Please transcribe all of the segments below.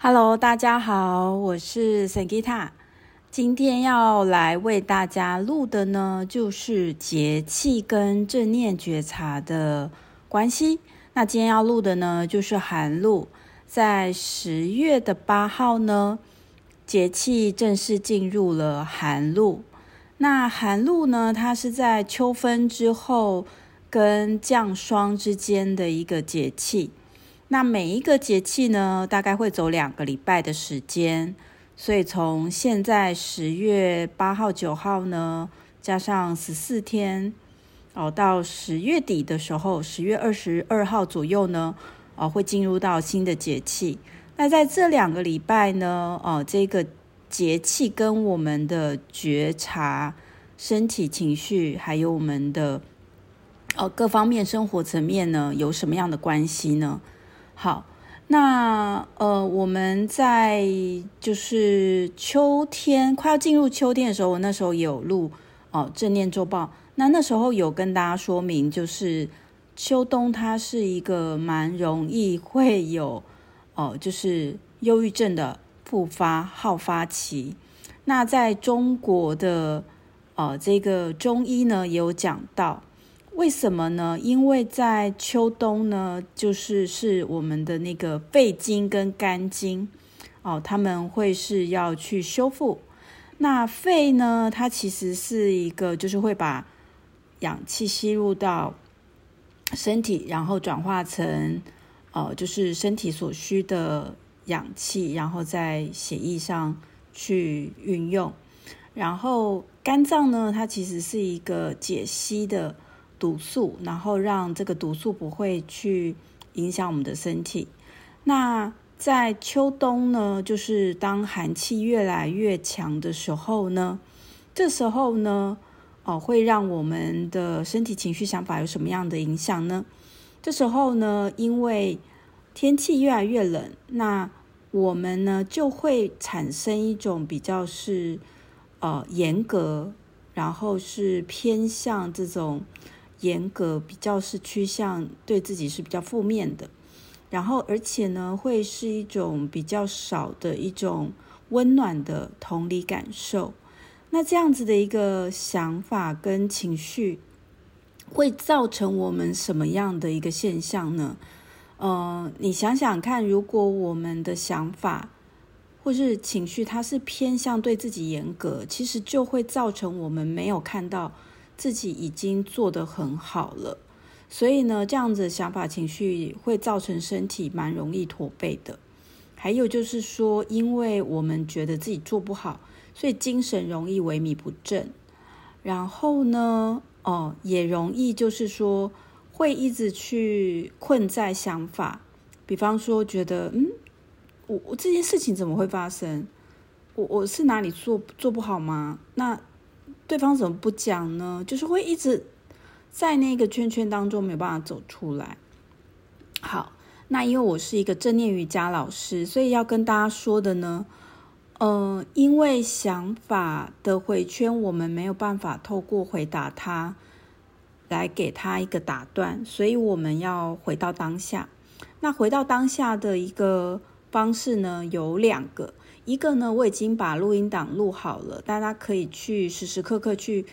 Hello，大家好，我是 Sangita。今天要来为大家录的呢，就是节气跟正念觉察的关系。那今天要录的呢，就是寒露，在十月的八号呢，节气正式进入了寒露。那寒露呢，它是在秋分之后跟降霜之间的一个节气。那每一个节气呢，大概会走两个礼拜的时间，所以从现在十月八号、九号呢，加上十四天，哦，到十月底的时候，十月二十二号左右呢，哦，会进入到新的节气。那在这两个礼拜呢，哦，这个节气跟我们的觉察、身体、情绪，还有我们的哦各方面生活层面呢，有什么样的关系呢？好，那呃，我们在就是秋天快要进入秋天的时候，我那时候有录哦正念周报。那那时候有跟大家说明，就是秋冬它是一个蛮容易会有哦，就是忧郁症的复发好发期。那在中国的呃这个中医呢，也有讲到。为什么呢？因为在秋冬呢，就是是我们的那个肺经跟肝经哦，他们会是要去修复。那肺呢，它其实是一个，就是会把氧气吸入到身体，然后转化成哦，就是身体所需的氧气，然后在血液上去运用。然后肝脏呢，它其实是一个解析的。毒素，然后让这个毒素不会去影响我们的身体。那在秋冬呢，就是当寒气越来越强的时候呢，这时候呢，哦，会让我们的身体、情绪、想法有什么样的影响呢？这时候呢，因为天气越来越冷，那我们呢就会产生一种比较是呃严格，然后是偏向这种。严格比较是趋向对自己是比较负面的，然后而且呢，会是一种比较少的一种温暖的同理感受。那这样子的一个想法跟情绪，会造成我们什么样的一个现象呢？呃，你想想看，如果我们的想法或是情绪，它是偏向对自己严格，其实就会造成我们没有看到。自己已经做得很好了，所以呢，这样子想法情绪会造成身体蛮容易驼背的。还有就是说，因为我们觉得自己做不好，所以精神容易萎靡不振。然后呢，哦，也容易就是说会一直去困在想法，比方说觉得，嗯，我我这件事情怎么会发生？我我是哪里做做不好吗？那。对方怎么不讲呢？就是会一直在那个圈圈当中没有办法走出来。好，那因为我是一个正念瑜伽老师，所以要跟大家说的呢，呃，因为想法的回圈，我们没有办法透过回答他来给他一个打断，所以我们要回到当下。那回到当下的一个方式呢，有两个。一个呢，我已经把录音档录好了，大家可以去时时刻刻去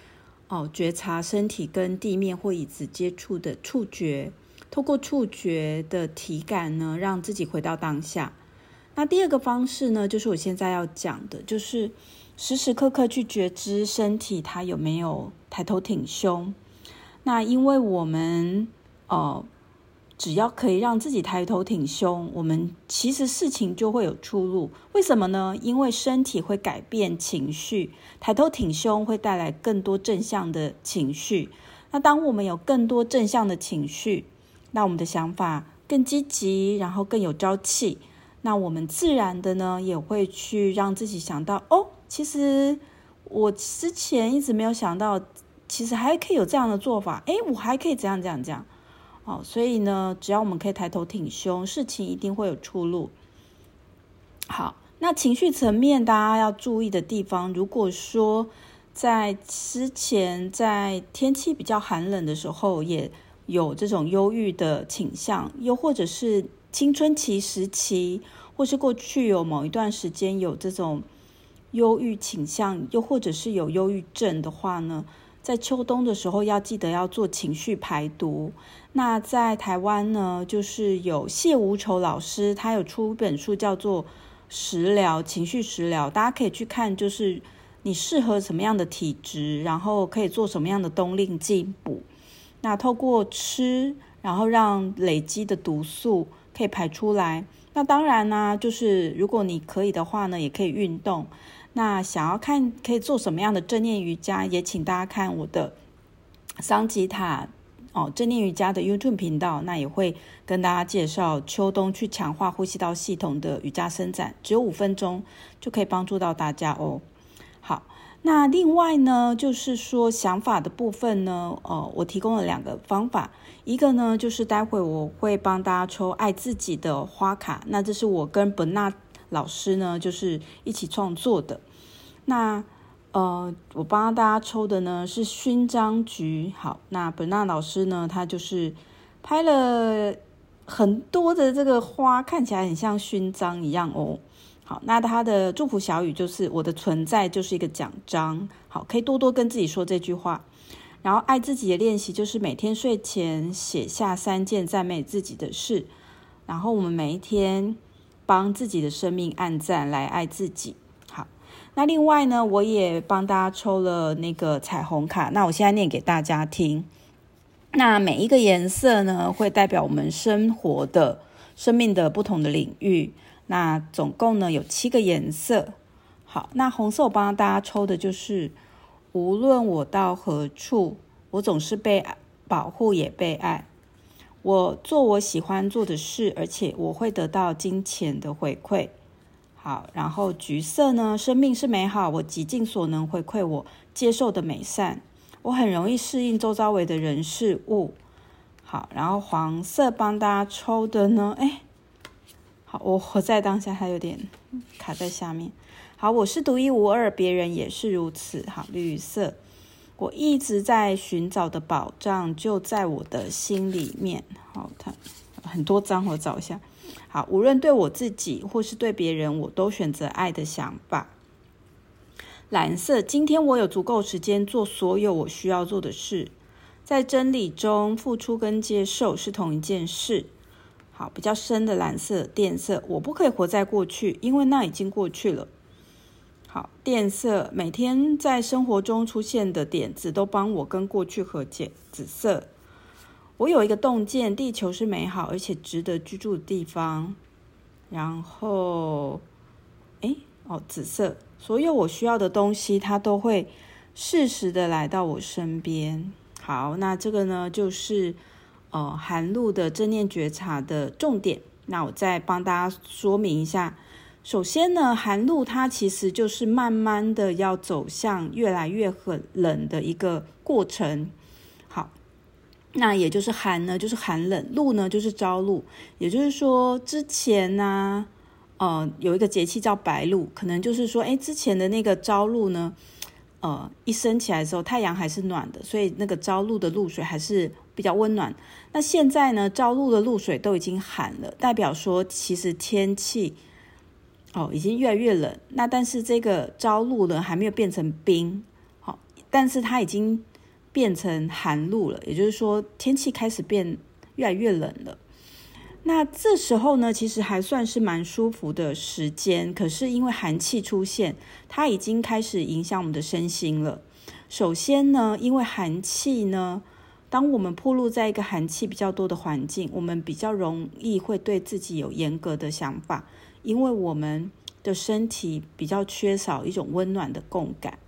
哦觉察身体跟地面或椅子接触的触觉，透过触觉的体感呢，让自己回到当下。那第二个方式呢，就是我现在要讲的，就是时时刻刻去觉知身体它有没有抬头挺胸。那因为我们哦。只要可以让自己抬头挺胸，我们其实事情就会有出路。为什么呢？因为身体会改变情绪，抬头挺胸会带来更多正向的情绪。那当我们有更多正向的情绪，那我们的想法更积极，然后更有朝气。那我们自然的呢，也会去让自己想到：哦，其实我之前一直没有想到，其实还可以有这样的做法。诶，我还可以这样这样这样。好，所以呢，只要我们可以抬头挺胸，事情一定会有出路。好，那情绪层面大家要注意的地方，如果说在之前在天气比较寒冷的时候，也有这种忧郁的倾向，又或者是青春期时期，或是过去有某一段时间有这种忧郁倾向，又或者是有忧郁症的话呢，在秋冬的时候要记得要做情绪排毒。那在台湾呢，就是有谢无愁老师，他有出一本书叫做《食疗情绪食疗》，大家可以去看，就是你适合什么样的体质，然后可以做什么样的冬令进补。那透过吃，然后让累积的毒素可以排出来。那当然呢、就是如果你可以的话呢，也可以运动。那想要看可以做什么样的正念瑜伽，也请大家看我的 桑吉塔哦正念瑜伽的 YouTube 频道。那也会跟大家介绍秋冬去强化呼吸道系统的瑜伽伸展，只有五分钟就可以帮助到大家哦。好。那另外呢，就是说想法的部分呢，呃，我提供了两个方法，一个呢就是待会我会帮大家抽爱自己的花卡，那这是我跟本纳老师呢就是一起创作的。那呃，我帮大家抽的呢是勋章菊。好，那本娜老师呢，他就是拍了很多的这个花，看起来很像勋章一样哦。好，那他的祝福小语就是我的存在就是一个奖章。好，可以多多跟自己说这句话。然后爱自己的练习就是每天睡前写下三件赞美自己的事。然后我们每一天帮自己的生命按赞来爱自己。好，那另外呢，我也帮大家抽了那个彩虹卡。那我现在念给大家听。那每一个颜色呢，会代表我们生活的生命的不同的领域。那总共呢有七个颜色，好，那红色我帮大家抽的就是，无论我到何处，我总是被保护也被爱。我做我喜欢做的事，而且我会得到金钱的回馈。好，然后橘色呢，生命是美好，我极尽所能回馈我接受的美善。我很容易适应周遭围的人事物。好，然后黄色帮大家抽的呢，哎。我活在当下，它有点卡在下面。好，我是独一无二，别人也是如此。好，绿色，我一直在寻找的宝藏就在我的心里面。好，它很多张，我找一下。好，无论对我自己或是对别人，我都选择爱的想法。蓝色，今天我有足够时间做所有我需要做的事。在真理中，付出跟接受是同一件事。好，比较深的蓝色，靛色，我不可以活在过去，因为那已经过去了。好，电色，每天在生活中出现的点子都帮我跟过去和解。紫色，我有一个洞见，地球是美好而且值得居住的地方。然后，哎，哦，紫色，所有我需要的东西，它都会适时的来到我身边。好，那这个呢，就是。呃，寒露的正念觉察的重点，那我再帮大家说明一下。首先呢，寒露它其实就是慢慢的要走向越来越很冷的一个过程。好，那也就是寒呢，就是寒冷；露呢，就是朝露。也就是说，之前呢，呃，有一个节气叫白露，可能就是说，哎，之前的那个朝露呢，呃，一升起来的时候，太阳还是暖的，所以那个朝露的露水还是。比较温暖。那现在呢，朝露的露水都已经寒了，代表说其实天气哦已经越来越冷。那但是这个朝露呢还没有变成冰，好，但是它已经变成寒露了，也就是说天气开始变越来越冷了。那这时候呢，其实还算是蛮舒服的时间。可是因为寒气出现，它已经开始影响我们的身心了。首先呢，因为寒气呢。当我们暴露在一个寒气比较多的环境，我们比较容易会对自己有严格的想法，因为我们的身体比较缺少一种温暖的共感。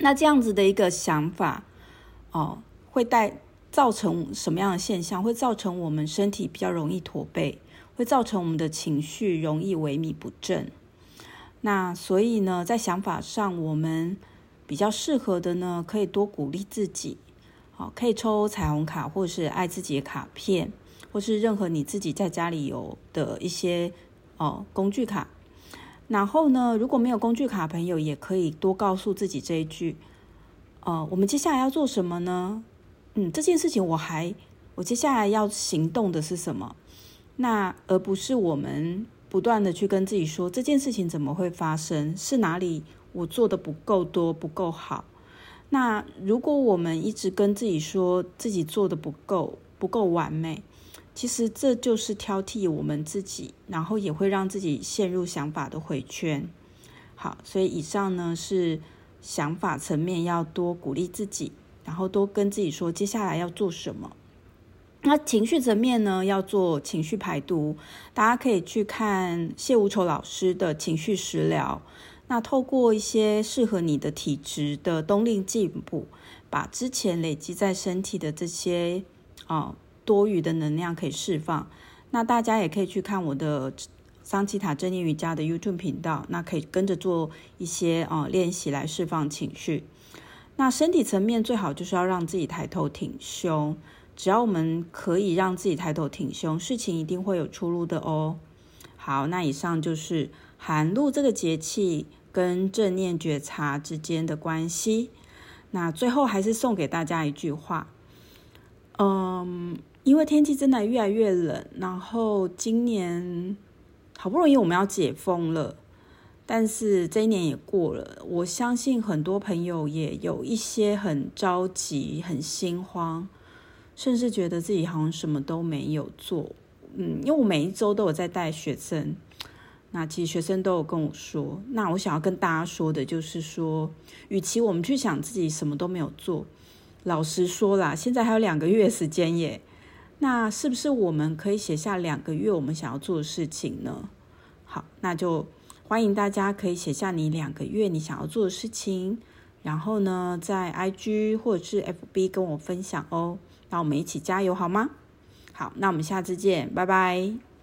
那这样子的一个想法，哦，会带造成什么样的现象？会造成我们身体比较容易驼背，会造成我们的情绪容易萎靡不振。那所以呢，在想法上，我们比较适合的呢，可以多鼓励自己。好，可以抽彩虹卡，或是爱自己的卡片，或是任何你自己在家里有的一些哦工具卡。然后呢，如果没有工具卡，朋友也可以多告诉自己这一句：哦，我们接下来要做什么呢？嗯，这件事情我还，我接下来要行动的是什么？那而不是我们不断的去跟自己说，这件事情怎么会发生？是哪里我做的不够多，不够好？那如果我们一直跟自己说自己做的不够，不够完美，其实这就是挑剔我们自己，然后也会让自己陷入想法的回圈。好，所以以上呢是想法层面要多鼓励自己，然后多跟自己说接下来要做什么。那情绪层面呢，要做情绪排毒，大家可以去看谢无愁老师的情绪食疗。那透过一些适合你的体质的冬令进补，把之前累积在身体的这些啊、多余的能量可以释放。那大家也可以去看我的。桑奇塔正念瑜伽的 YouTube 频道，那可以跟着做一些啊、呃、练习来释放情绪。那身体层面最好就是要让自己抬头挺胸，只要我们可以让自己抬头挺胸，事情一定会有出路的哦。好，那以上就是寒露这个节气跟正念觉察之间的关系。那最后还是送给大家一句话，嗯，因为天气真的越来越冷，然后今年。好不容易我们要解封了，但是这一年也过了。我相信很多朋友也有一些很着急、很心慌，甚至觉得自己好像什么都没有做。嗯，因为我每一周都有在带学生，那其实学生都有跟我说。那我想要跟大家说的就是说，与其我们去想自己什么都没有做，老实说啦，现在还有两个月时间耶。那是不是我们可以写下两个月我们想要做的事情呢？好，那就欢迎大家可以写下你两个月你想要做的事情，然后呢，在 IG 或者是 FB 跟我分享哦。那我们一起加油好吗？好，那我们下次见，拜拜。